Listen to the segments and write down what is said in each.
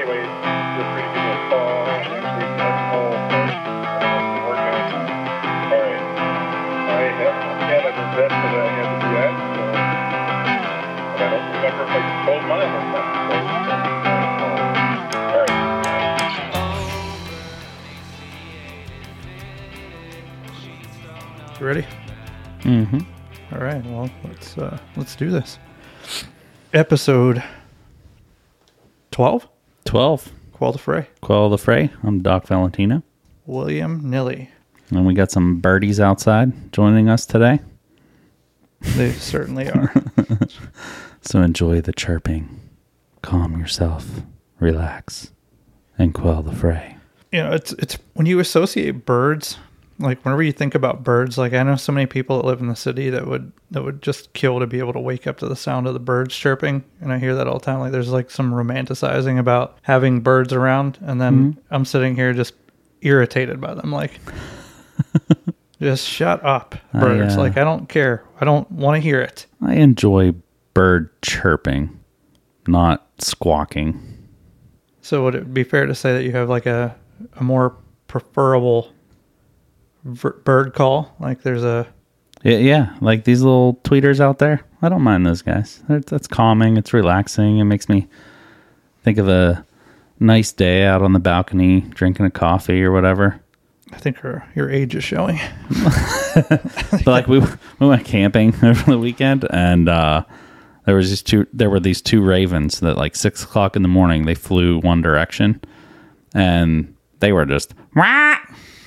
anyway, feel free to give me a call next. That's all first. Working on it. All right. I have had an event that I had to be at, so I don't remember if I told mine or not. So, all right. You ready? Mm-hmm. All right. Well, let's uh, let's do this. Episode twelve. 12. Quell the fray. Quell the Fray. I'm Doc Valentino. William Nilly. And we got some birdies outside joining us today. They certainly are. So enjoy the chirping. Calm yourself. Relax. And quell the fray. you know, it's it's when you associate birds, like whenever you think about birds, like I know so many people that live in the city that would that would just kill to be able to wake up to the sound of the birds chirping, and I hear that all the time. Like there's like some romanticizing about having birds around, and then I'm sitting here just irritated by them, like. Just shut up, birds. uh, like I don't care. I don't want to hear it. I enjoy bird chirping, not squawking. So would it be fair to say that you have like a a more preferable bird call? Like there's a Yeah, yeah, like these little tweeters out there. I don't mind those guys. That's calming. It's relaxing. It makes me think of a nice day out on the balcony, drinking a coffee or whatever. I think your your age is showing. But like we we went camping over the weekend, and uh, there was these two. There were these two ravens that like six o'clock in the morning they flew one direction, and they were just wah,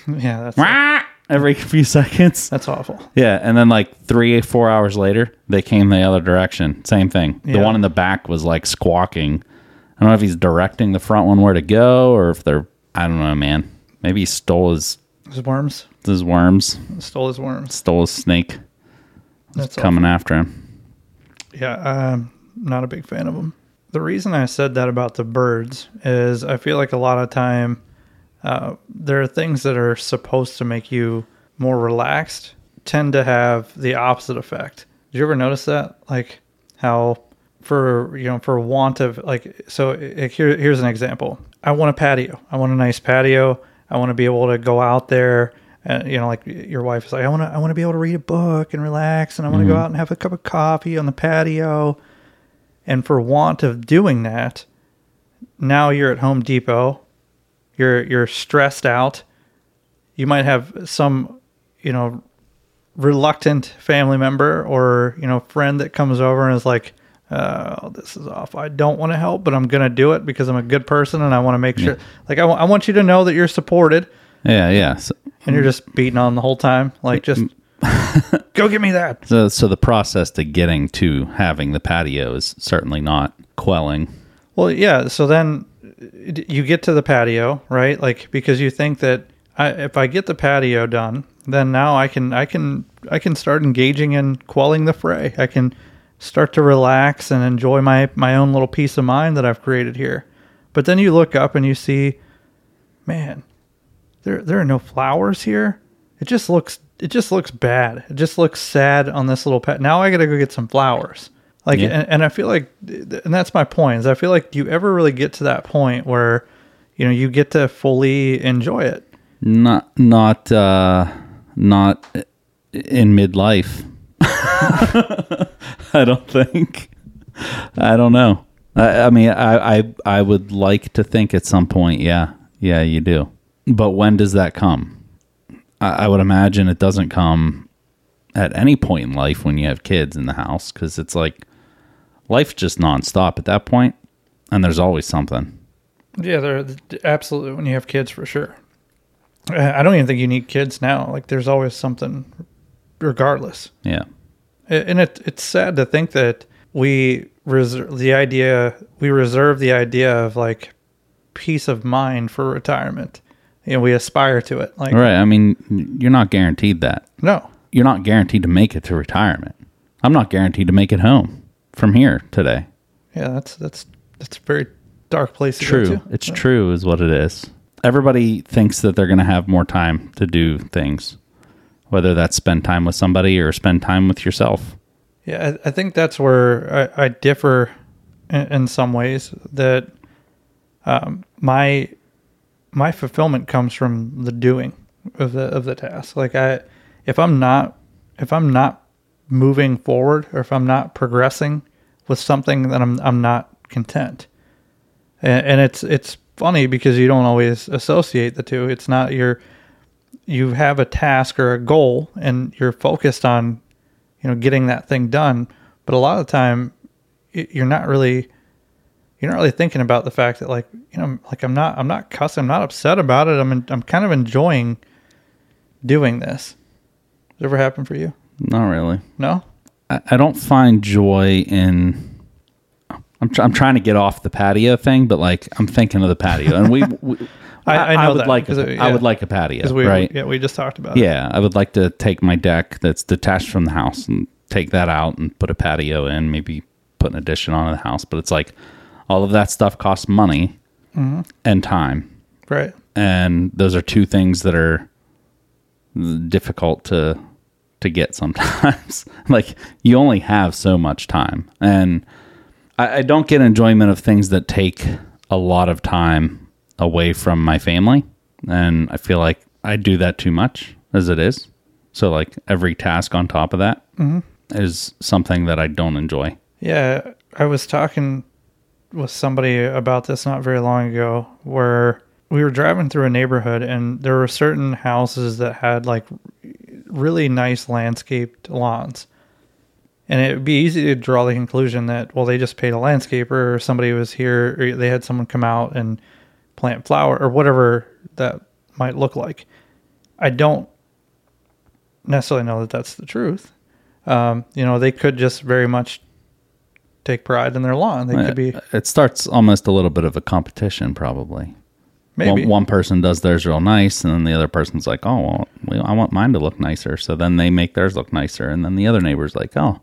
Yeah, that's every few seconds. that's awful. Yeah, and then like three, four hours later, they came the other direction. Same thing. The Yeah. one in the back was like squawking. I don't know if he's directing the front one where to go, or if they're. I don't know, man. Maybe he stole his His worms his worms, stole his worms. stole his snake. That's coming after him. Yeah, I'm not a big fan of them. The reason I said that about the birds is I feel like a lot of time uh, there are things that are supposed to make you more relaxed tend to have the opposite effect. Did you ever notice that? Like how for you know for want of like so uh, here here's an example. I want a patio. I want a nice patio. I want to be able to go out there and you know like your wife is like I want to I want to be able to read a book and relax and I want to go out and have a cup of coffee on the patio. And for want of doing that, now you're at Home Depot. You're you're stressed out. You might have some, you know, reluctant family member or you know friend that comes over and is like, "Oh, this is off. I don't want to help, but I'm gonna do it because I'm a good person and I want to make sure. Like I I want you to know that you're supported, Yeah, yeah. So, and you're just beating on the whole time. Like just go get me that. so, so the process to getting to having the patio is certainly not quelling. Well, yeah. So then you get to the patio, right? Like because you think that I, if I get the patio done, then now I can I can I can start engaging in quelling the fray. I can start to relax and enjoy my my own little peace of mind that I've created here. But then you look up and you see, man, there there are no flowers here. It just looks it just looks bad. It just looks sad on this little pet. Now I got to go get some flowers. Like Yeah. and, and I feel like and that's my point. Is I feel like do you ever really get to that point where you know you get to fully enjoy it? Not, not, uh, not in midlife. I don't think. I don't know. I, I mean, I, I, I would like to think at some point, yeah, yeah, you do. But when does that come? I, I would imagine it doesn't come at any point in life when you have kids in the house because it's like life's just nonstop at that point, and there's always something. Yeah, they're absolutely when you have kids for sure. I I don't even think you need kids now. Like there's always something, regardless. Yeah. and it it's sad to think that we reserve the idea we reserve the idea of like peace of mind for retirement you know we aspire to it like Right. I mean, you're not guaranteed that. no You're not guaranteed to make it to retirement. I'm not guaranteed to make it home from here today. yeah that's that's that's a very dark place to True. to It's true, is what it is. Everybody thinks that they're going to have more time to do things, whether that's spend time with somebody or spend time with yourself. yeah I, I think that's where I, I differ in, in some ways that um, my my fulfillment comes from the doing of the of the task. Like I, if I'm not if I'm not moving forward or if I'm not progressing with something, then I'm I'm not content. And, and it's it's funny because you don't always associate the two. It's not your you have a task or a goal and you're focused on you know getting that thing done, but a lot of the time you're not really you're not really thinking about the fact that like you know like I'm not I'm not cussing I'm not upset about it I'm in, I'm kind of enjoying doing this. It ever happen for you? Not really. No. I, I don't find joy in. I'm, tr- I'm trying to get off the patio thing, but like I'm thinking of the patio, and we. we I- I know would that, like. a- it- I would like a patio, we right? yeah we just talked about it. Yeah, I would like to take my deck that's detached from the house and take that out and put a patio in, maybe put an addition on the house. But it's like all of that stuff costs money Mm-hmm. and time, Right. and those are two things that are difficult to to get sometimes. like you only have so much time, and I, I don't get enjoyment of things that take a lot of time away from my family, and I feel like I do that too much as it is. So like every task on top of that mm-hmm. is something that I don't enjoy. Yeah, I was talking with somebody about this not very long ago where we were driving through a neighborhood and there were certain houses that had like really nice landscaped lawns. And it would be easy to draw the conclusion that, well, they just paid a landscaper or somebody was here or they had someone come out and plant flower or whatever that might look like. I don't necessarily know that that's the truth. Um, you know, they could just very much take pride in their lawn. They could be It starts almost a little bit of a competition, probably. maybe One, one person does theirs real nice, and then the other person's like, "Oh, well, I want mine to look nicer." So then they make theirs look nicer, and then the other neighbor's like, "Oh,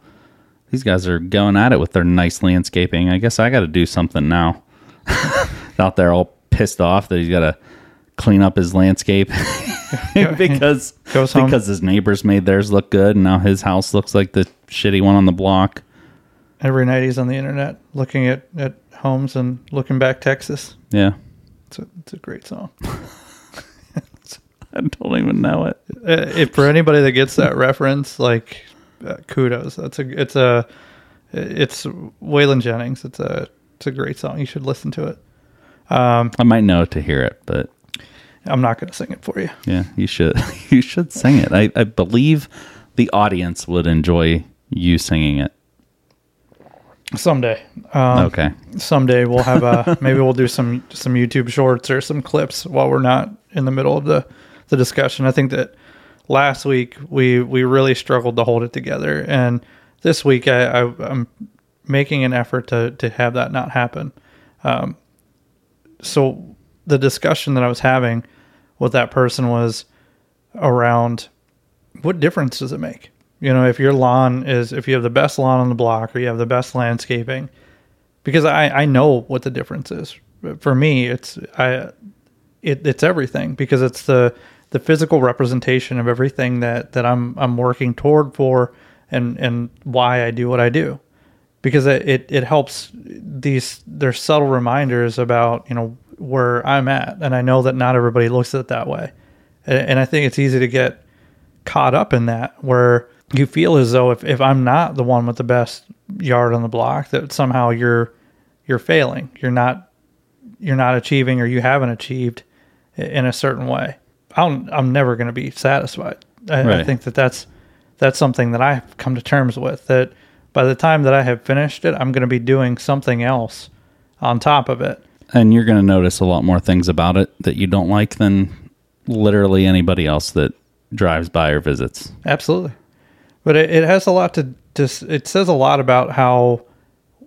these guys are going at it with their nice landscaping. I guess I got to do something now." Out there, all pissed off that he's got to clean up his landscape because because his neighbors made theirs look good, and now his house looks like the shitty one on the block. every night he's on the internet looking at, at homes and Luckenbach Texas. Yeah, It's a, it's a great song. I don't even know it. Uh, if for anybody that gets that reference, like uh, kudos. That's a it's a it's Waylon Jennings. It's a it's a great song. You should listen to it. I might know to hear it, but I'm not going to sing it for you. Yeah, you should. You should sing it. I, I believe the audience would enjoy you singing it. Someday. Um, okay. someday we'll have a maybe we'll do some some YouTube shorts or some clips while we're not in the middle of the the discussion. I think that last week we we really struggled to hold it together, and this week I, I I'm making an effort to to have that not happen. Um, so the discussion that I was having with that person was around what difference does it make? You know, if your lawn is if you have the best lawn on the block or you have the best landscaping, because I, I know what the difference is. For me, it's I it, it's everything because it's the the physical representation of everything that, that I'm I'm working toward for and and why I do what I do. Because it, it, it helps these there's subtle reminders about, you know, where I'm at. And I know that not everybody looks at it that way. And, and I think it's easy to get caught up in that where you feel as though if, if I'm not the one with the best yard on the block that somehow you're you're failing. You're not you're not achieving or you haven't achieved in a certain way. I'm I'm never going to be satisfied. I, I think that that's that's something that I've come to terms with that by the time that I have finished it, I'm going to be doing something else on top of it. And you're going to notice a lot more things about it that you don't like than literally anybody else that drives by or visits. Absolutely. But it, it has a lot to just, it says a lot about how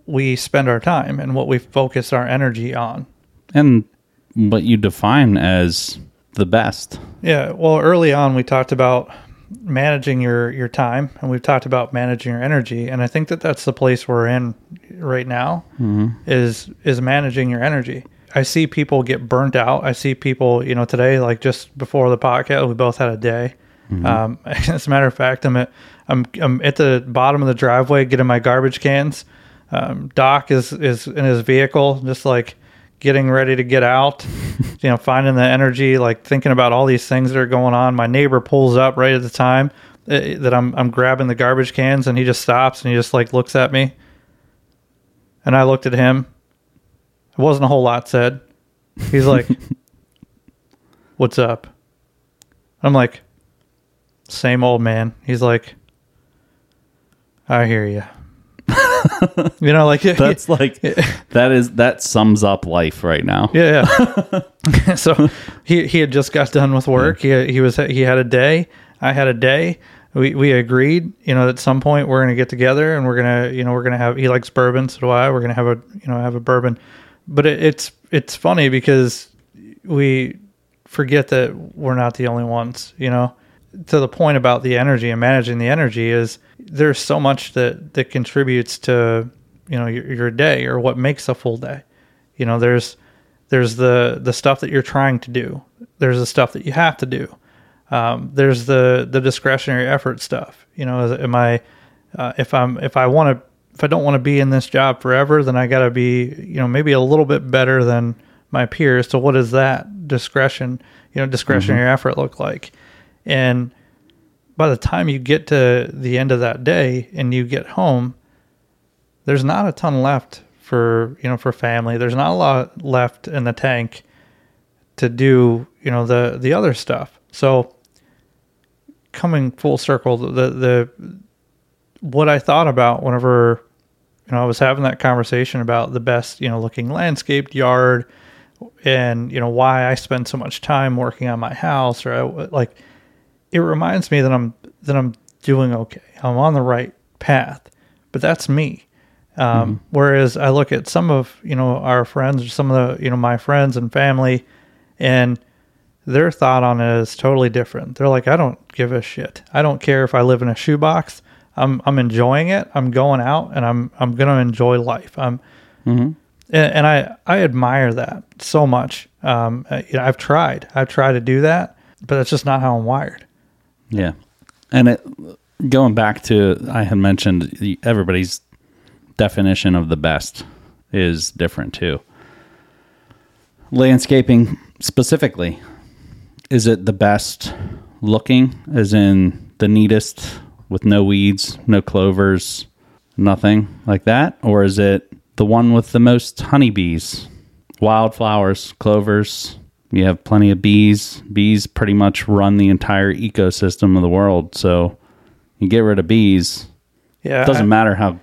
we spend our time and what we focus our energy on. And what you define as the best. Yeah. Well, early on, we talked about managing your, your time and we've talked about managing your energy. And I think that that's the place we're in right now is, is managing your energy. I see people get burnt out. I see people, you know, today, like just before the podcast, we both had a day. Um, as a matter of fact, I'm at, I'm, I'm at the bottom of the driveway getting my garbage cans. Um, Doc is, is in his vehicle, just like getting ready to get out, you know, finding the energy, like thinking about all these things that are going on. My neighbor pulls up right at the time uh, that I'm I'm grabbing the garbage cans, and he just stops and he just like looks at me, and I looked at him. It wasn't a whole lot said. He's like, "What's up?" I'm like, "Same old man." He's like, "I hear you." You know, like That's like that is that sums up life right now. Yeah, yeah. so he he had just got done with work. He he was he had a day. I had a day. We we agreed, you know, at some point we're gonna get together and we're gonna, you know, we're gonna have. He likes bourbon, so do I. We're gonna have a, you know, have a bourbon. But it, it's it's funny because we forget that we're not the only ones. You know, to the point about the energy and managing the energy is there's so much that that contributes to you know your, your day or what makes a full day. You know, there's there's the the stuff that you're trying to do. There's the stuff that you have to do. Um, there's the the discretionary effort stuff. You know, is- am I uh, if I'm if I want to if I don't want to be in this job forever, then I got to be you know maybe a little bit better than my peers. So what does that discretion you know discretionary effort look like? And by the time you get to the end of that day and you get home, there's not a ton left for you know for family. There's not a lot left in the tank to do you know the the other stuff. So coming full circle, the the what I thought about whenever you know I was having that conversation about the best you know looking landscaped yard and you know why I spend so much time working on my house or I, like it reminds me that I'm that I'm doing okay. I'm on the right path, but that's me. Um, Whereas I look at some of you know our friends, or some of the you know my friends and family, and their thought on it is totally different. They're like, I don't give a shit. I don't care if I live in a shoebox. I'm I'm enjoying it. I'm going out and I'm I'm gonna enjoy life. I'm and, and I I admire that so much. Um, uh, you know, I've tried. I've tried to do that, but that's just not how I'm wired. Yeah. And it going back to I had mentioned everybody's definition of the best is different too. Landscaping specifically, is it the best looking as in the neatest with no weeds, no clovers, nothing like that or is it the one with the most honeybees, wildflowers, clovers, you have plenty of bees. Bees pretty much run the entire ecosystem of the world. So you get rid of bees, Yeah, it doesn't I- matter how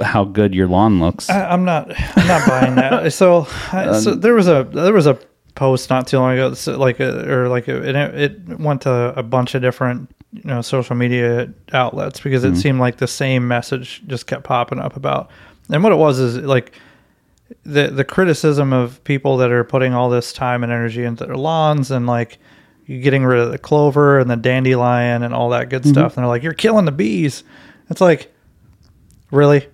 how good your lawn looks. I, I'm not. I'm not buying that. So, I, so there was a there was a post not too long ago, like a, or like uh, a, it, it went to a bunch of different you know social media outlets because it mm-hmm. seemed like the same message just kept popping up about. And what it was is like the the criticism of people that are putting all this time and energy into their lawns and like getting rid of the clover and the dandelion and all that good stuff and they're like you're killing the bees. It's like really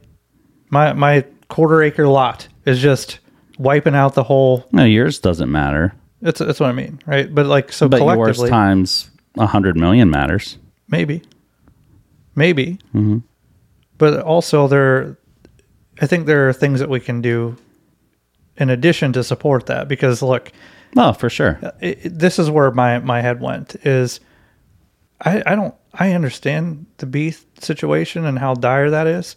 my my quarter acre lot is just wiping out the whole no, yours doesn't matter, that's that's what I mean, right? But like so but yours collectively times a hundred million matters. maybe maybe Mm-hmm. but also there i think there are things that we can do in addition to support that because look Oh, for sure. it, it- this is where my my head went is I I don't I understand the bee situation and how dire that is,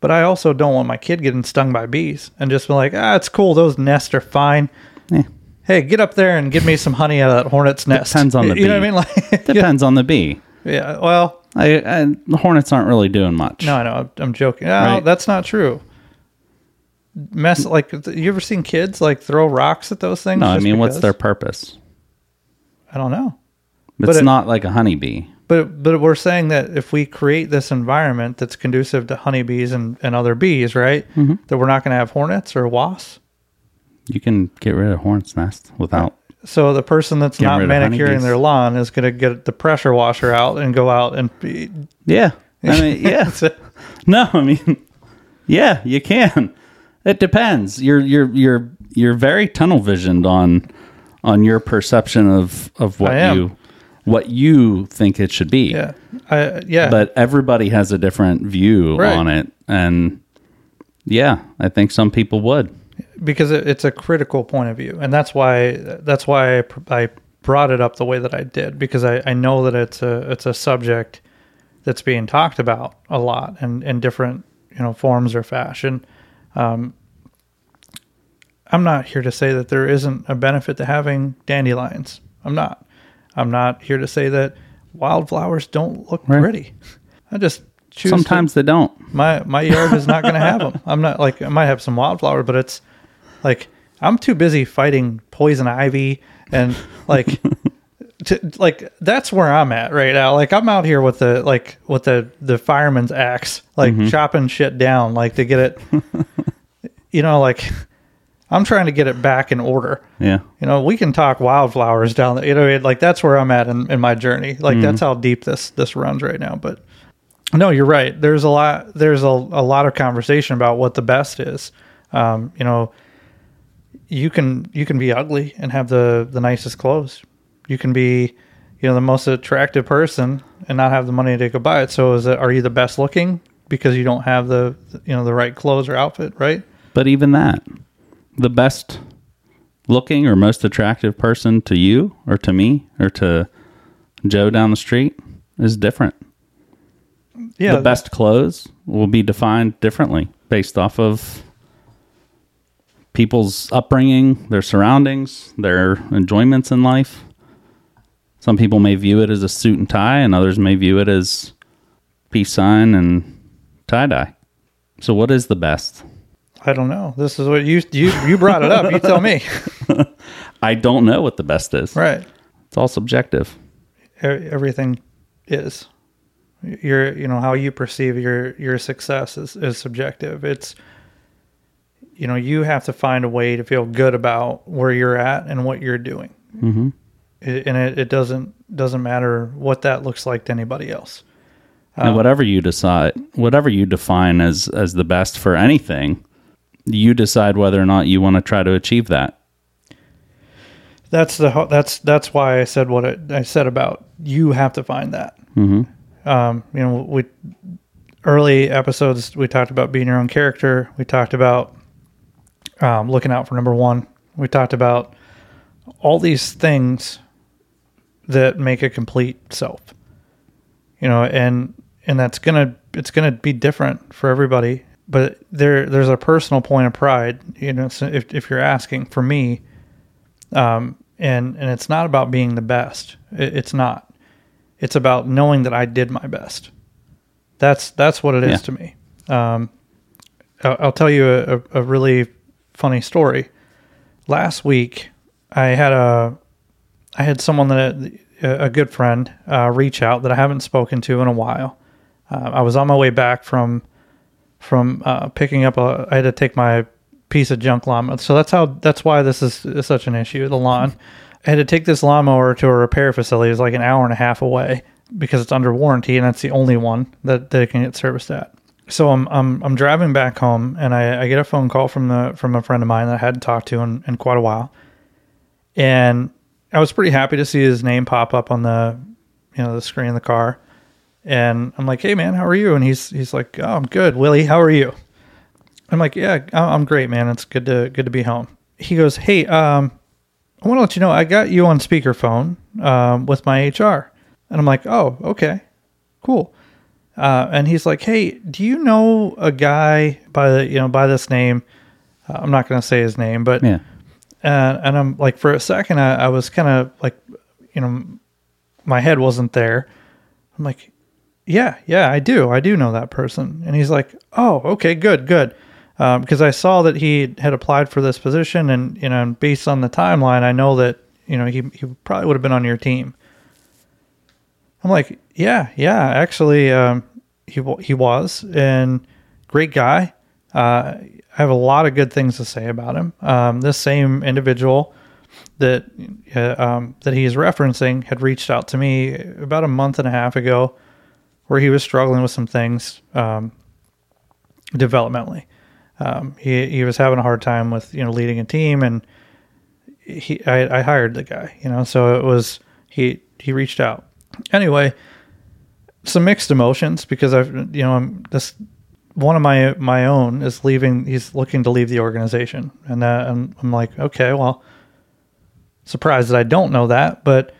but I also don't want my kid getting stung by bees and just be like, ah, it's cool. Those nests are fine. Eh, Hey, get up there and give me some honey out of that hornet's nest. Depends on the you know what I mean? Like, depends on the bee. yeah. Well, I, I, the hornets aren't really doing much. no, I know. I'm, I'm joking. No, Right. that's not true. Mess like you ever seen kids like throw rocks at those things? no. I mean, what's their purpose? I don't know. It's it- not like a honeybee. But but we're saying that if we create this environment that's conducive to honeybees and, and other bees, right? Mm-hmm. That we're not going to have hornets or wasps. You can get rid of hornet's nest without. So the person that's not manicuring their lawn is going to get the pressure washer out and go out and be, Yeah. I mean, yeah. No, I mean, yeah, you can. It depends. You're you're you're you're very tunnel visioned on on your perception of of what you what you think it should be. yeah, I, yeah. But everybody has a different view Right. on it, and yeah, I think some people would. because it, it's a critical point of view, and that's why that's why I, I brought it up the way that I did because I, I know that it's a it's a subject that's being talked about a lot and in different you know forms or fashion. Um, I'm not here to say that there isn't a benefit to having dandelions. I'm not. I'm not here to say that wildflowers don't look Right. pretty. I just choose to- Sometimes they don't. my my yard is not going to have them. I'm not like I might have some wildflower, but it's like I'm too busy fighting poison ivy and like to, like that's where I'm at right now. Like I'm out here with the like with the the fireman's axe, like chopping shit down, like to get it. you know, like I'm trying to get it back in order. Yeah. You know, we can talk wildflowers down the, you know, it- like that's where I'm at in, in my journey. Like that's how deep this this runs right now. But no, you're right. There's a lot. There's a, a lot of conversation about what the best is. Um, you know, you can you can be ugly and have the the nicest clothes. You can be, you know, the most attractive person and not have the money to go buy it. So is it? Are you the best looking because you don't have the you know the right clothes or outfit? Right. But even that, the best looking or most attractive person to you or to me or to Joe down the street is different. Yeah. the best clothes will be defined differently based off of people's upbringing, their surroundings, their enjoyments in life. Some people may view it as a suit and tie, and others may view it as peace sign and tie dye. So, what is the best? I don't know. This is what you you you brought it up. You tell me. I don't know what the best is. Right. It's all subjective. Everything is. Your you know how you perceive your your success is, is subjective. It's you know you have to find a way to feel good about where you're at and what you're doing. Mm-hmm. And it, it doesn't doesn't matter what that looks like to anybody else. and whatever you decide, whatever you define as as the best for anything, you decide whether or not you want to try to achieve that. That's the that's that's why I said what I, I said about you have to find that. Mm-hmm. um, you know, we early episodes we talked about being your own character. We talked about um, looking out for number one. We talked about all these things that make a complete self. You know, and and that's gonna it's gonna be different for everybody. But there there's a personal point of pride. You know, so if if you're asking for me, um, and and it's not about being the best. It, it's not it's about knowing that I did my best. That's that's what it is Yeah. to me. Um, I'll, I'll tell you a, a really funny story. Last week, I had a I had someone that a a good friend uh, reach out that I haven't spoken to in a while. Uh, I was on my way back from from uh, picking up a. I had to take my piece of junk lawnmower. So that's how. That's why this is, is such an issue. The lawn. I had to take this lawnmower to a repair facility. It's like an hour and a half away because it's under warranty, and that's the only one that, it can get serviced at. So I'm I'm I'm driving back home, and I, I get a phone call from the from a friend of mine that I hadn't talked to in, in quite a while, and I was pretty happy to see his name pop up on the you know the screen in the car, and I'm like, hey man, how are you? And he's he's like, oh, I'm good, Willy, how are you? I'm like, yeah, I'm great, man. It's good to good to be home. He goes, hey, um, I want to let you know I got you on speakerphone um, with my HR, and I'm like, oh, okay, cool. Uh, and he's like, hey, do you know a guy by the you know by this name? Uh, I'm not going to say his name, but Yeah. And and I'm like for a second I, I was kind of like you know my head wasn't there. I'm like, yeah, yeah, I do, I do know that person. And he's like, oh, okay, good, good, um, because I saw that he had applied for this position, and you know, based on the timeline, I know that you know he he probably would have been on your team. I'm like, yeah, yeah, actually, um, he he was, and great guy. Uh, I have a lot of good things to say about him. Um, this same individual that uh, um, that he is referencing had reached out to me about a month and a half ago, where he was struggling with some things um, developmentally. Um, he he was having a hard time with you know leading a team, and he I, I hired the guy, you know, so it was he he reached out. Anyway, some mixed emotions because I've you know I'm this one of my my own is leaving. He's looking to leave the organization, and uh, I'm, I'm like, okay, well, surprised that I don't know that, but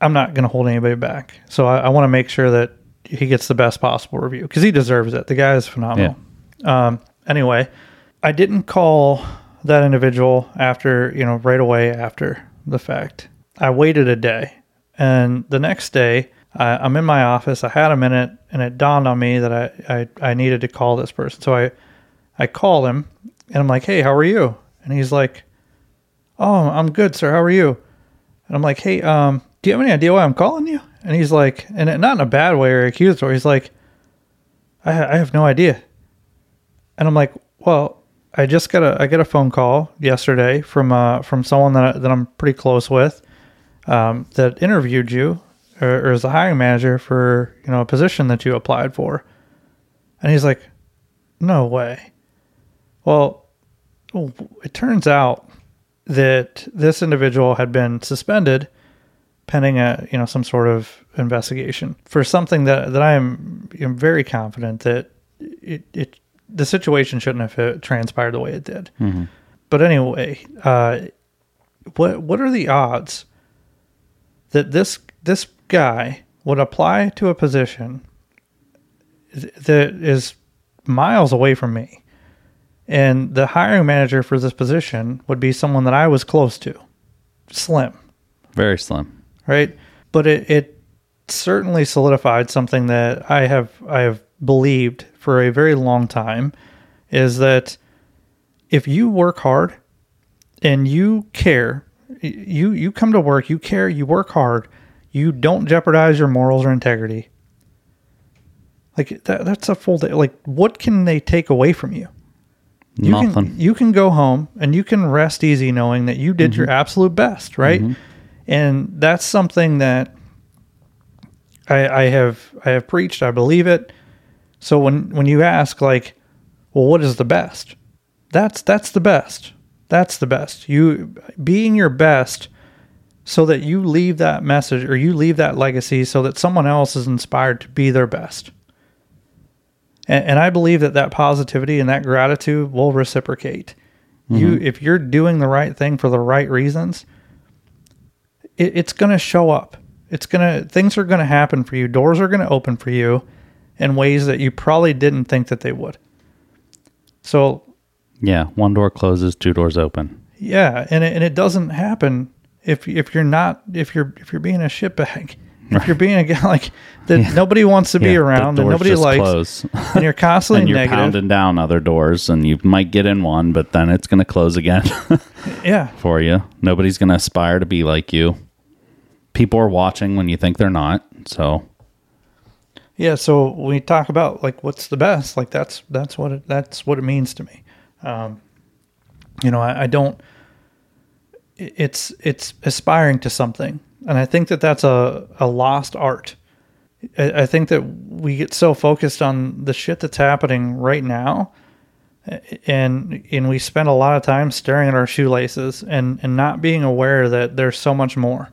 I'm not going to hold anybody back. So I, I want to make sure that he gets the best possible review because he deserves it. The guy is phenomenal. Um, anyway, I didn't call that individual after you know right away after the fact. I waited a day, and the next day I, I'm in my office. I had a minute, and it dawned on me that I, I I needed to call this person. So I I called him, and I'm like, "Hey, how are you?" And he's like, "Oh, I'm good, sir. How are you?" And I'm like, "Hey, um, do you have any idea why I'm calling you?" And he's like, and not in a bad way or accusatory. He's like, "I I have no idea." And I'm like, "Well, I just got a I got a phone call yesterday from uh from someone that I, that I'm pretty close with, um, that interviewed you or, or is the hiring manager for you know a position that you applied for." And he's like, "No way." Well, it turns out that this individual had been suspended pending a you know some sort of investigation for something that that I am am very confident that it, it the situation shouldn't have transpired the way it did. But anyway, uh, what what are the odds that this this guy would apply to a position that is miles away from me? And the hiring manager for this position would be someone that I was close to. Slim, Very slim. right? But it, it certainly solidified something that I have I have believed for a very long time is that if you work hard and you care, you you come to work, you care, you work hard, you don't jeopardize your morals or integrity. Like that, that's a full day. Like, what can they take away from you? You Nothing. can you can go home and you can rest easy knowing that you did your mm-hmm. absolute best, right? Mm-hmm. And that's something that I, I have I have preached. I believe it. So when when you ask like, well, what is the best? That's that's the best. That's the best. You being your best, so that you leave that message or you leave that legacy, so that someone else is inspired to be their best. And, and I believe that that positivity and that gratitude will reciprocate. You, mm-hmm. if you're doing the right thing for the right reasons, it, it's going to show up. It's going to things are going to happen for you. Doors are going to open for you in ways that you probably didn't think that they would. So Yeah, one door closes, two doors open. yeah, and it, and it doesn't happen if if you're not if you're if you're being a shitbag. If you're being a guy like that nobody wants to be Yeah, around and nobody likes, and you're constantly and you're negative. pounding down other doors, and you might get in one, but then it's going to close again Yeah, for you. Nobody's going to aspire to be like you. People are watching when you think they're not. So, yeah. So when we talk about like what's the best, like that's that's what it, that's what it means to me. Um, you know, I, I don't. It- It's it's aspiring to something, and I think that that's a a lost art. I, I think that we get so focused on the shit that's happening right now, and and we spend a lot of time staring at our shoelaces and and not being aware that there's so much more.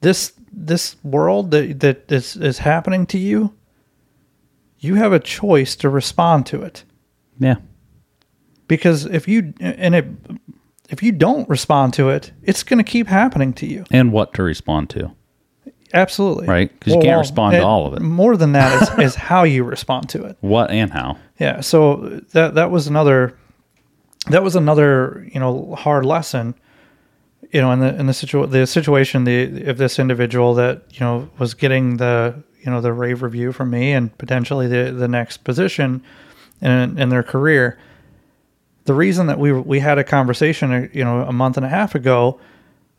This this world that that is is happening to you, you have a choice to respond to it yeah. because if you and it if you don't respond to it, it's going to keep happening to you. And what to respond to. Absolutely, Right, 'cause you can't respond to all of it. More than that is, is how you respond to it. What and how. Yeah. So that that was another that was another you know hard lesson. You know, in the in the situ the situation the of this individual that you know was getting the you know the rave review from me and potentially the the next position in in their career. The reason that we we had a conversation uh, you know a month and a half ago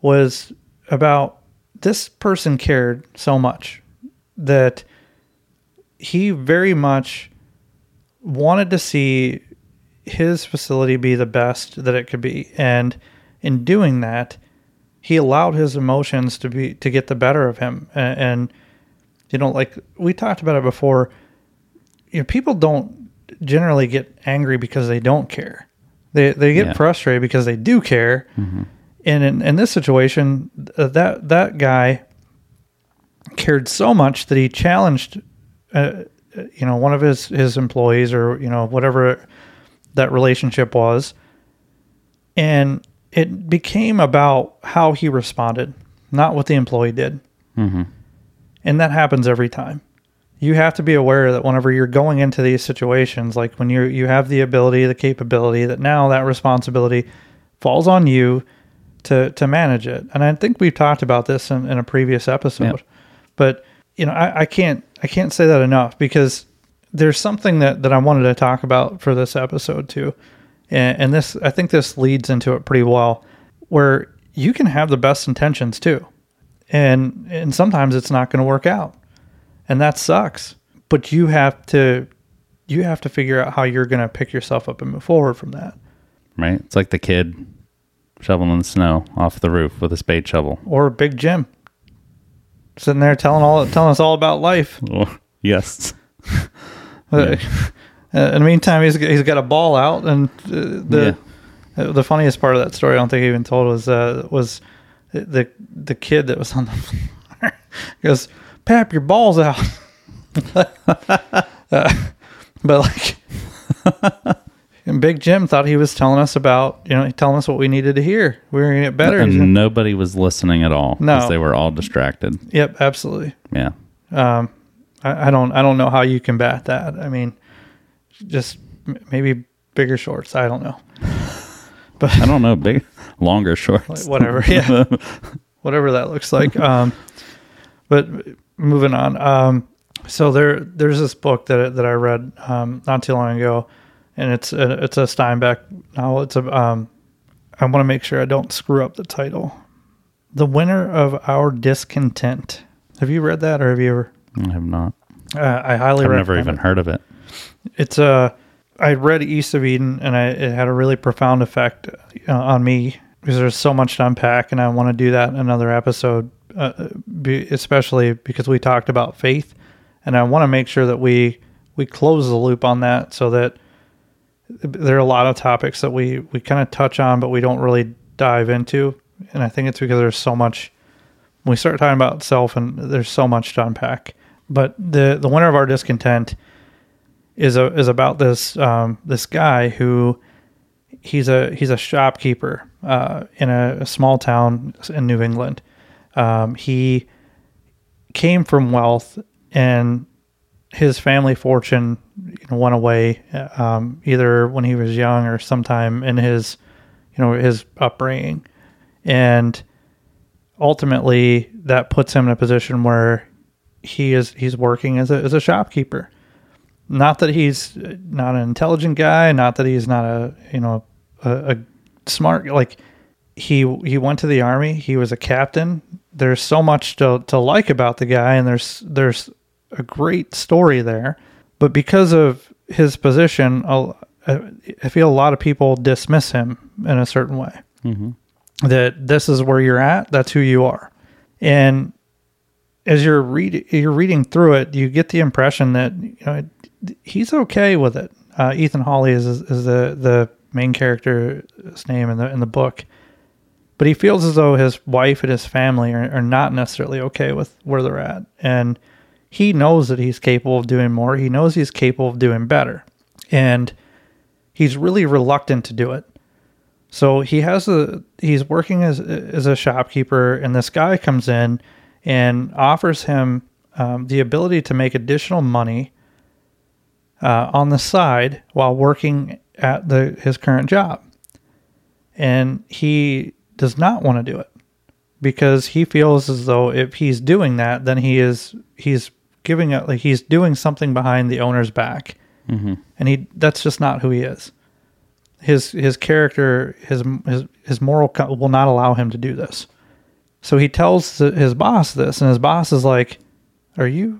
was about this person cared so much that he very much wanted to see his facility be the best that it could be. And in doing that he allowed his emotions to be to get the better of him. And, and you know like we talked about it before you know people don't generally get angry because they don't care they they get Yeah. frustrated because they do care. And in, in this situation th- that that guy cared so much that he challenged uh, uh, you know one of his his employees or you know whatever that relationship was. And it became about how he responded not what the employee did. Mm-hmm. and that happens every time you have to be aware that whenever you're going into these situations like when you you have the ability the capability that now that responsibility falls on you to to manage it. And i think we've talked about this in, in a previous episode but you know I, I can't i can't say that enough because there's something that that i wanted to talk about for this episode too. And, and this i think this leads into it pretty well where you can have the best intentions too. And and sometimes it's not going to work out and that sucks. But you have to you have to figure out how you're going to pick yourself up and move forward from that. Right? It's like the kid shoveling the snow off the roof with a spade shovel. or big jim sitting there telling all telling us all about life. Oh, yes. Uh, in the meantime he's, he's got a ball out and uh, the uh, the funniest part of that story i don't think he even told was uh, was the the kid that was on the floor. Goes pap your balls out Uh, but like and big jim thought he was telling us about you know telling us what we needed to hear we were gonna get better He's And nobody was listening at all. No. They were all distracted. yep absolutely Yeah. um I, I don't i don't know how you combat that i mean just m- maybe bigger shorts i don't know But I don't know. Big, longer shorts. Like, whatever yeah whatever that looks like um but moving on um so there there's this book that that i read um not too long ago and it's a, it's a steinbeck novel it's a um i want to make sure i don't screw up the title the Winter of Our Discontent have you read that or have you ever I have not. uh, i highly I've never even it. heard of it. it's uh I read East of Eden and I, it had a really profound effect uh, on me because there's so much to unpack and I want to do that in another episode, uh, be, especially because we talked about faith and I want to make sure that we we close the loop on that so that there are a lot of topics that we we kind of touch on but we don't really dive into and I think it's because there's so much we start talking about self and there's so much to unpack. But the the Winter of Our Discontent is a is about this um, this guy who he's a he's a shopkeeper uh, in a, a small town in New England. Um, he came from wealth, and his family fortune you know, went away um, either when he was young or sometime in his you know his upbringing, and ultimately that puts him in a position where he is he's working as a as a shopkeeper. Not that he's not an intelligent guy, not that he's not a you know a, a smart like he he went to the army, he was a captain. There's so much to to like about the guy, and there's there's a great story there, but because of his position, i feel a lot of people dismiss him in a certain way. That this is where you're at, that's who you are, and as you're reading you're reading through it, you get the impression that you know he's okay with it. Uh, Ethan Hawley is is the the main character's name in the in the book, but he feels as though his wife and his family are, are not necessarily okay with where they're at, and he knows that he's capable of doing more. He knows he's capable of doing better, and he's really reluctant to do it. So he has a he's working as as a shopkeeper, and this guy comes in and offers him um, the ability to make additional money uh, on the side while working at the his current job, and he does not want to do it because he feels as though if he's doing that, then he is he's giving it like he's doing something behind the owner's back, Mm-hmm. and he that's just not who he is. His his character his his his moral co- will not allow him to do this. So he tells his boss this, and his boss is like, "Are you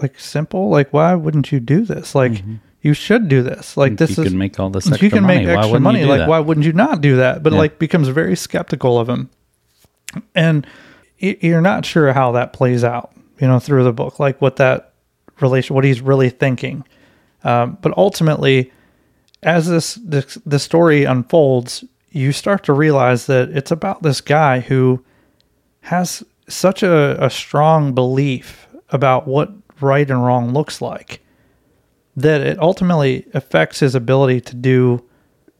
like simple? Like, why wouldn't you do this? Like, you should do this. Like, this is. you is can make all this you extra can money. make Why extra you money. Like, that? why wouldn't you not do that? But Yeah. like, becomes very skeptical of him, and you're not sure how that plays out. You know, through the book, like what that relation, what he's really thinking. Um, but ultimately, as this, this the story unfolds, you start to realize that it's about this guy who has such a, a strong belief about what right and wrong looks like that it ultimately affects his ability to do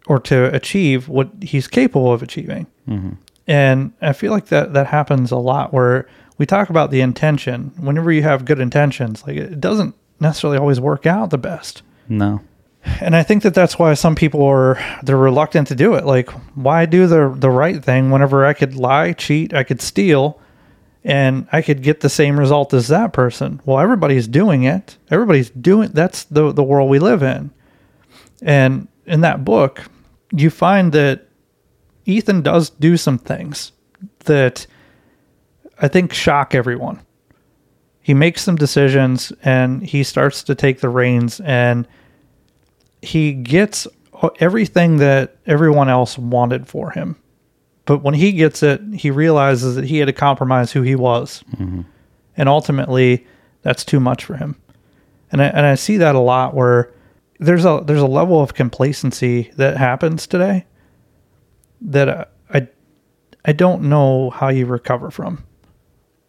or to achieve what he's capable of achieving. Mm-hmm. And I feel like that that happens a lot where we talk about the intention. Whenever you have good intentions, like it doesn't necessarily always work out the best. No. And I think that that's why some people are they're reluctant to do it. Like, why do the the right thing whenever I could lie, cheat, I could steal, and I could get the same result as that person? Well, everybody's doing it. Everybody's doing. That's the the world we live in. And in that book, you find that Ethan does do some things that I think shock everyone. He makes some decisions and he starts to take the reins and he gets everything that everyone else wanted for him. But when he gets it, he realizes that he had to compromise who he was. Mm-hmm. And ultimately, that's too much for him. And I, and I see that a lot where there's a there's a level of complacency that happens today that I I, I don't know how you recover from.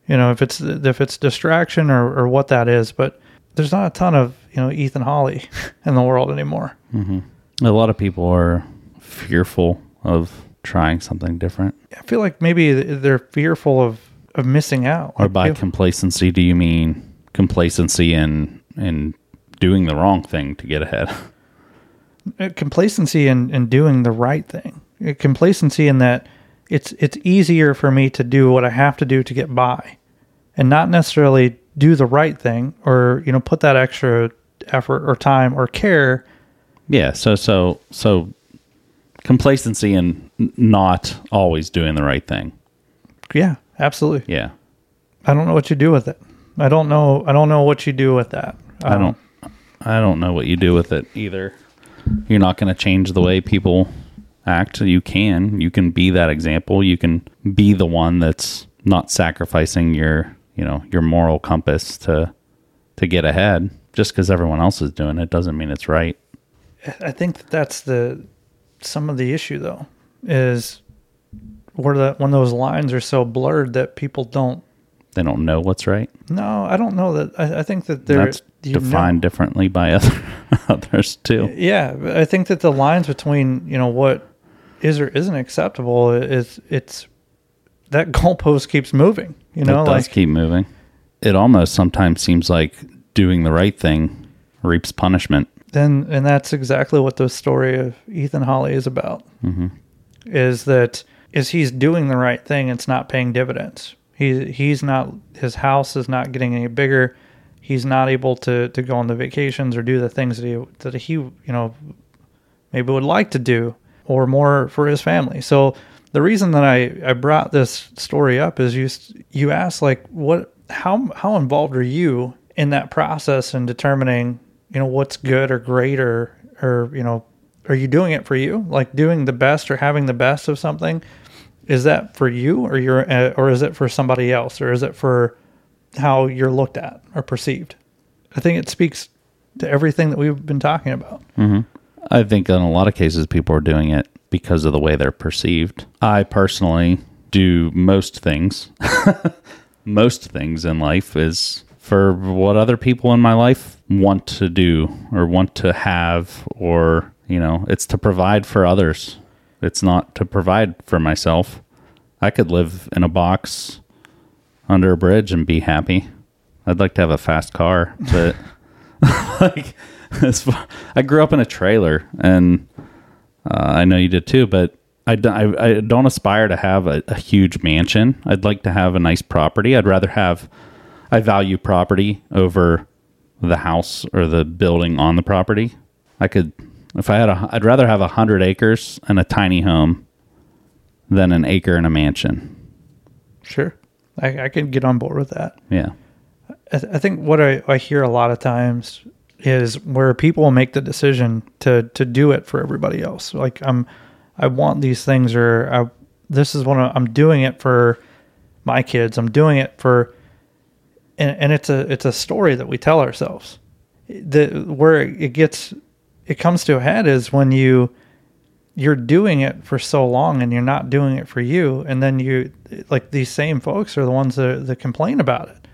You know, if it's if it's distraction or, or what that is, but there's not a ton of you know Ethan Hawley in the world anymore. Mm-hmm. A lot of people are fearful of trying something different. I feel like maybe they're fearful of of missing out. Or by complacency, do you mean complacency in in doing the wrong thing to get ahead? uh, complacency in, in doing the right thing. Uh, Complacency in that it's it's easier for me to do what I have to do to get by, and not necessarily do the right thing or you know put that extra effort or time or care. Yeah, so so so complacency and n- not always doing the right thing. Yeah, absolutely. Yeah. I don't know what you do with it. I don't know. I don't know what you do with that. I Um, don't I don't know what you do with it either. You're not going to change the way people act. You can. You can be that example. You can be the one that's not sacrificing your, you know, your moral compass to to get ahead. Just because everyone else is doing it doesn't mean it's right. I think that that's the some of the issue though is where that when those lines are so blurred that people don't They don't know what's right. No, I don't know that. I, I think that they're That's you know- defined differently by other others too. yeah, I think that the lines between you know what is or isn't acceptable is it's that goalpost keeps moving. You know, it does like keep moving. It almost sometimes seems like doing the right thing reaps punishment. then and that's exactly what the story of Ethan Hawley is about. Mm-hmm. Is that is he's doing the right thing? It's not paying dividends. He he's not his house is not getting any bigger. He's not able to to go on the vacations or do the things that he that he you know maybe would like to do or more for his family. So the reason that I, I brought this story up is you you asked like what how how involved are you in that process in determining you know what's good or great or or you know are you doing it for you? Like doing the best or having the best of something is that for you or you're uh, or is it for somebody else? Or is it for how you're looked at or perceived? I think it speaks to everything that we've been talking about. I think in a lot of cases people are doing it because of the way they're perceived. I personally do most things. most things in life is for what other people in my life want to do or want to have or, you know, it's to provide for others. It's not to provide for myself. I could live in a box under a bridge and be happy. I'd like to have a fast car, but like as far, I grew up in a trailer and uh, I know you did too, but I don't aspire to have a, a huge mansion. I'd like to have a nice property. I'd rather have, I value property over the house or the building on the property. I could, if I had a, I'd rather have a hundred acres and a tiny home than an acre and a mansion. sure I, I can get on board with that Yeah. I, th- I think what I, I hear a lot of times is where people make the decision to to do it for everybody else. Like I'm, I want these things, or I, this is what I'm doing it for my kids. I'm doing it for, and, and it's a it's a story that we tell ourselves. The where it gets it comes to a head is when you you're doing it for so long and you're not doing it for you, and then you like these same folks are the ones that, that complain about it.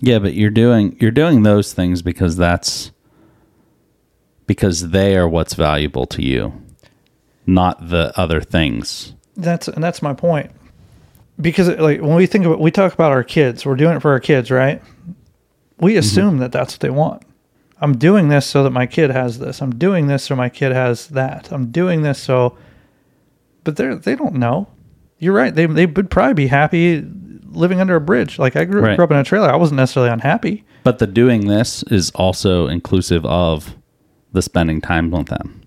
Yeah, but you're doing you're doing those things because that's because they are what's valuable to you, not the other things. That's and that's my point. Because like when we think about we talk about our kids, we're doing it for our kids, right? We mm-hmm. assume that that's what they want. I'm doing this so that my kid has this. I'm doing this so my kid has that. I'm doing this so but they they don't know. You're right. They they would probably be happy living under a bridge. Like I grew, Right. grew up in a trailer. I wasn't necessarily unhappy. But the doing this is also inclusive of the spending time with them.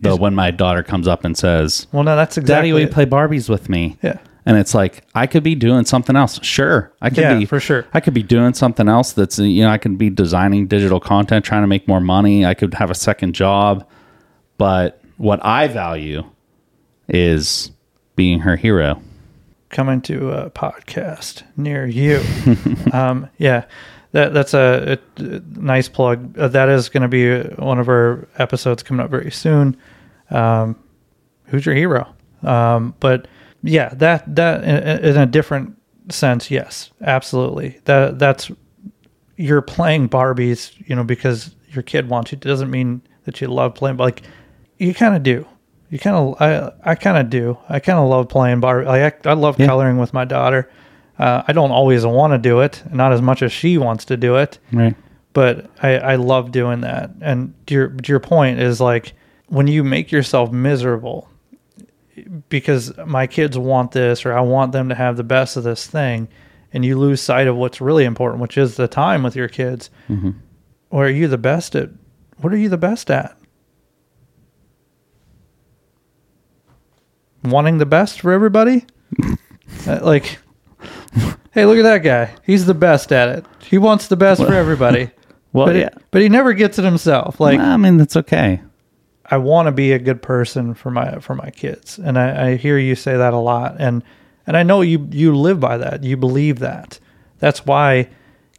The when my daughter comes up and says, Well, no, that's "Daddy, exactly will you play Barbies with me?" Yeah. And it's like I could be doing something else. Sure, I could Yeah, be for sure. I could be doing something else. That's you know I could be designing digital content, trying to make more money. I could have a second job, but what I value is being her hero. coming to a podcast near you. um, yeah, that that's a, a, a nice plug. Uh, that is going to be one of our episodes coming up very soon. Um, who's your hero? Um, but yeah, that that in, a different sense, yes, absolutely. That that's you're playing Barbies, you know, because your kid wants you. It doesn't mean that you love playing, but like you kind of do. You kind of, I, I kind of do. I kind of love playing Barbie. Like I, I love Yeah. coloring with my daughter. Uh, I don't always want to do it, not as much as she wants to do it, Right. but I, I love doing that. And to your, to your point is like when you make yourself miserable because my kids want this or I want them to have the best of this thing, and you lose sight of what's really important, which is the time with your kids. Or are you the best at? What are you the best at? Wanting the best for everybody? Uh, like, hey, look at that guy. He's the best at it. He wants the best for everybody. Well, but, yeah. he, but he never gets it himself. Like, I mean, that's okay. I want to be a good person for my for my kids, and I, I hear you say that a lot, and and I know you you live by that. You believe that. That's why,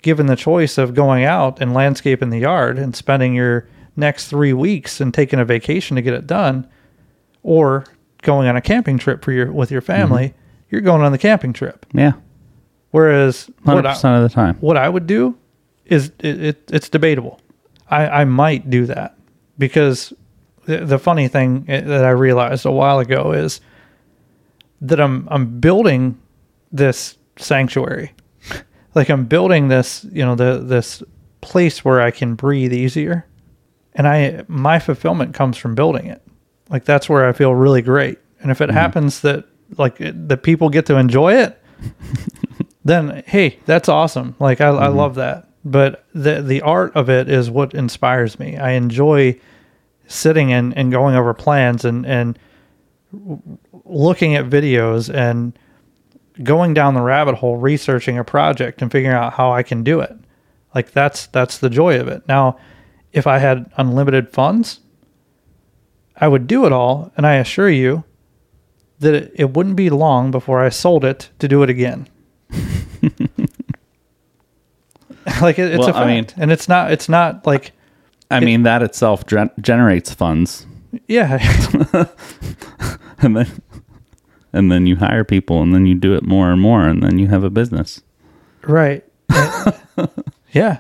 given the choice of going out and landscaping the yard and spending your next three weeks and taking a vacation to get it done, or going on a camping trip for your with your mm-hmm. family, you're going on the camping trip. Yeah. Whereas hundred percent of the time. what I would do is it, it it's debatable. I, I might do that because the, the funny thing eh, that I realized a while ago is that I'm I'm building this sanctuary, like I'm building this you know the this place where I can breathe easier, and I my fulfillment comes from building it. Like that's where I feel really great. And if it mm-hmm. happens that like it, the people get to enjoy it, then hey, that's awesome. Like I, I mm-hmm. love that. But the the art of it is what inspires me. I enjoy sitting and, and going over plans and and looking at videos and going down the rabbit hole researching a project and figuring out how I can do it. Like that's that's the joy of it. Now, if I had unlimited funds, I would do it all, and I assure you that it, it wouldn't be long before I sold it to do it again. like it, it's Well, a fact, I mean- and it's not. It's not like I mean, that itself gen- generates funds, yeah, and then and then you hire people, and then you do it more and more, and then you have a business. right, yeah.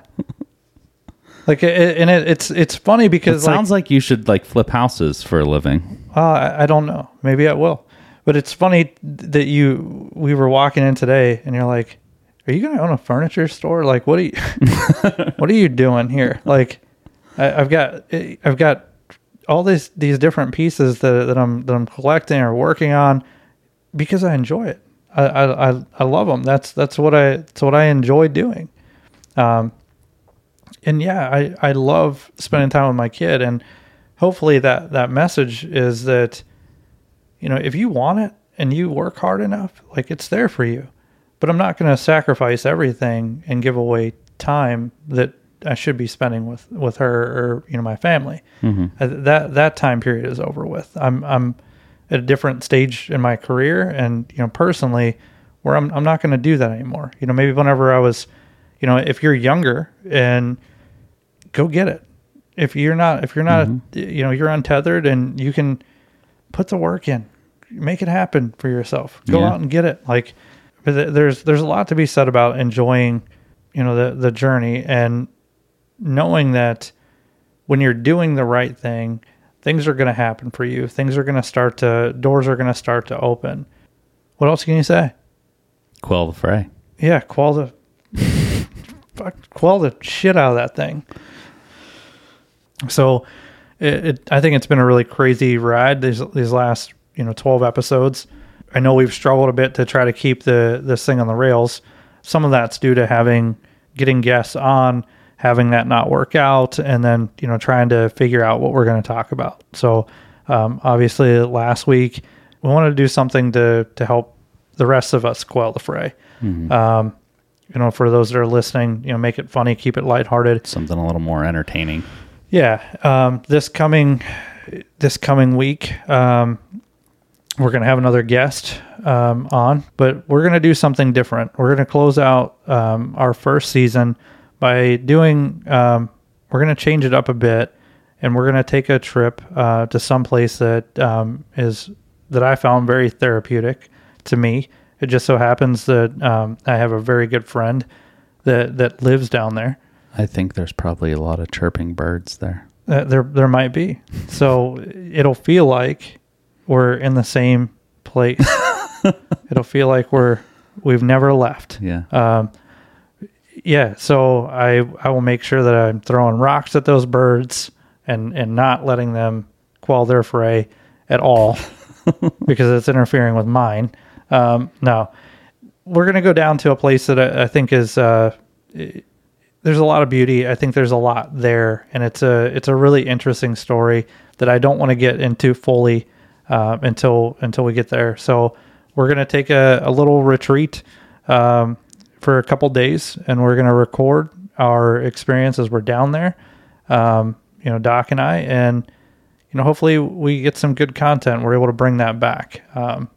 Like it, and it, it's it's funny It because sounds like you should like flip houses for a living. Uh, I, I don't know. Maybe I will. But it's funny that you we were walking in today and you're like, "Are you going to own a furniture store? Like, what are you what are you doing here?" Like, I, I've got I've got all these these different pieces that that I'm that I'm collecting or working on because I enjoy it. I I I, I love them. That's that's what I that's what I enjoy doing. Um, and yeah, I, I love spending time with my kid and hopefully that, that message is that, you know, if you want it and you work hard enough, like it's there for you, but I'm not going to sacrifice everything and give away time that I should be spending with, with her or, you know, my family. Uh, That, that time period is over with. I'm, I'm at a different stage in my career and, you know, personally where I'm, I'm not going to do that anymore. You know, maybe whenever I was, you know, if you're younger and go get it. If you're not, if you're not, you know, you're untethered and you can put the work in, make it happen for yourself. Go Yeah. out and get it. Like, but th- there's there's a lot to be said about enjoying, you know, the the journey and knowing that when you're doing the right thing, things are going to happen for you. Things are going to start to doors are going to start to open. What else can you say? Quell the fray. Yeah, quell the fuck, quell the shit out of that thing. So, it, it, I think it's been a really crazy ride these these last you know twelve episodes. I know we've struggled a bit to try to keep the this thing on the rails. Some of that's due to having getting guests on, having that not work out, and then you know trying to figure out what we're going to talk about. So, um, obviously, last week we wanted to do something to to help the rest of us quell the fray. Um, you know, for those that are listening, you know, make it funny, keep it lighthearted. Something a little more entertaining. Yeah. Um, this coming this coming week, um, we're gonna have another guest um, on, but we're gonna do something different. We're gonna close out um, our first season by doing. Um, we're gonna change it up a bit, and we're gonna take a trip uh, to some place that um, is that I found very therapeutic to me. It just so happens that um, I have a very good friend that that lives down there. I think there's probably a lot of chirping birds there. Uh, there there might be. So it'll feel like we're in the same place. it'll feel like we're we've never left. Yeah. Um, yeah. So I I will make sure that I'm throwing rocks at those birds and and not letting them quell their fray at all because it's interfering with mine. Um, no, we're gonna go down to a place that I, I think is. Uh, there's a lot of beauty. I think there's a lot there, and it's a it's a really interesting story that I don't want to get into fully uh, until until we get there. So we're gonna take a, a little retreat um, for a couple days, and we're gonna record our experience as we're down there. Um, you know, Doc and I, and you know, hopefully we get some good content. We're able to bring that back. Um,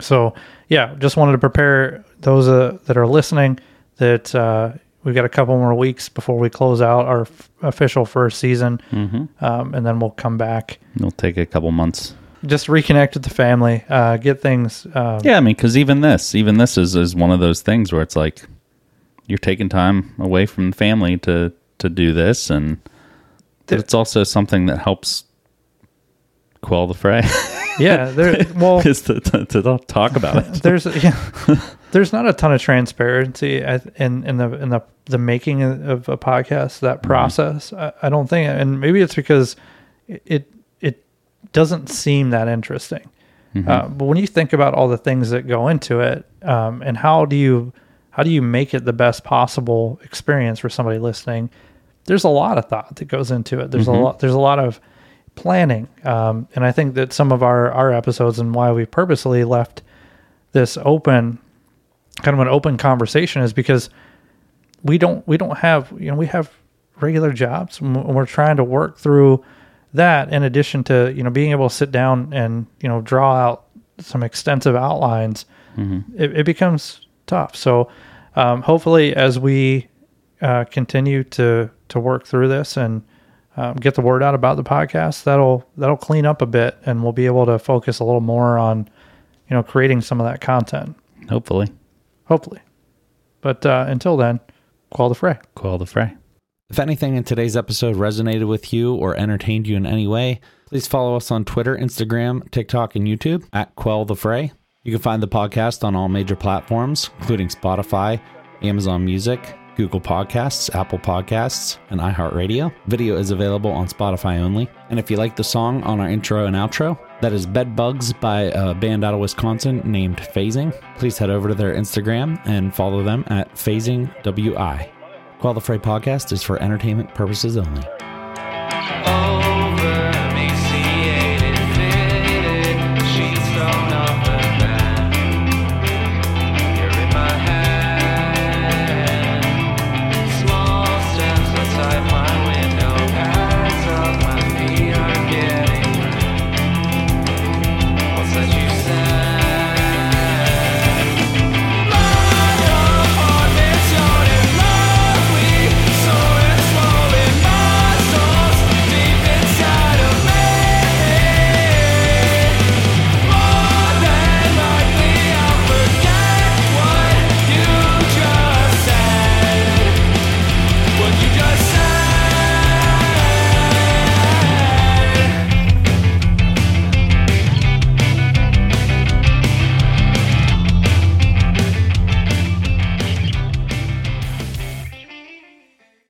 so yeah, just wanted to prepare those uh, that are listening that uh, we've got a couple more weeks before we close out our f- official first season, um, and then we'll come back, It'll take a couple months. Just reconnect with the family, uh, get things. Um, Yeah, I mean, because even this, even this is is one of those things where it's like you're taking time away from the family to to do this, and but it's also something that helps quell the fray. yeah. There, well, is to, to, to talk about it. there's yeah, there's not a ton of transparency in in the in the the making of a podcast. That process, I, I don't think, and maybe it's because it doesn't seem that interesting. Uh, but when you think about all the things that go into it, um, and how do you how do you make it the best possible experience for somebody listening? There's a lot of thought that goes into it. There's a lot. There's a lot of planning, um, and I think that some of our our episodes and why we purposely left this open, kind of an open conversation, is because we don't we don't have you know we have regular jobs and we're trying to work through that in addition to you know being able to sit down and you know draw out some extensive outlines it, it becomes tough. So um, hopefully as we uh, continue to to work through this and um, get the word out about the podcast that'll that'll clean up a bit and we'll be able to focus a little more on you know creating some of that content. Hopefully, hopefully. But uh, until then quell the fray. Quell the fray. If anything in today's episode resonated with you or entertained you in any way, please follow us on Twitter, Instagram, TikTok, and YouTube at Quell the Fray. You can find the podcast on all major platforms, including Spotify, Amazon Music, Google Podcasts, Apple Podcasts, and iHeartRadio. Video is available on Spotify only. And if you like the song on our intro and outro, that is Bed Bugs by a band out of Wisconsin named Phasing. Please head over to their Instagram and follow them at Phasing WI. Quell the Fray Podcast is for entertainment purposes only.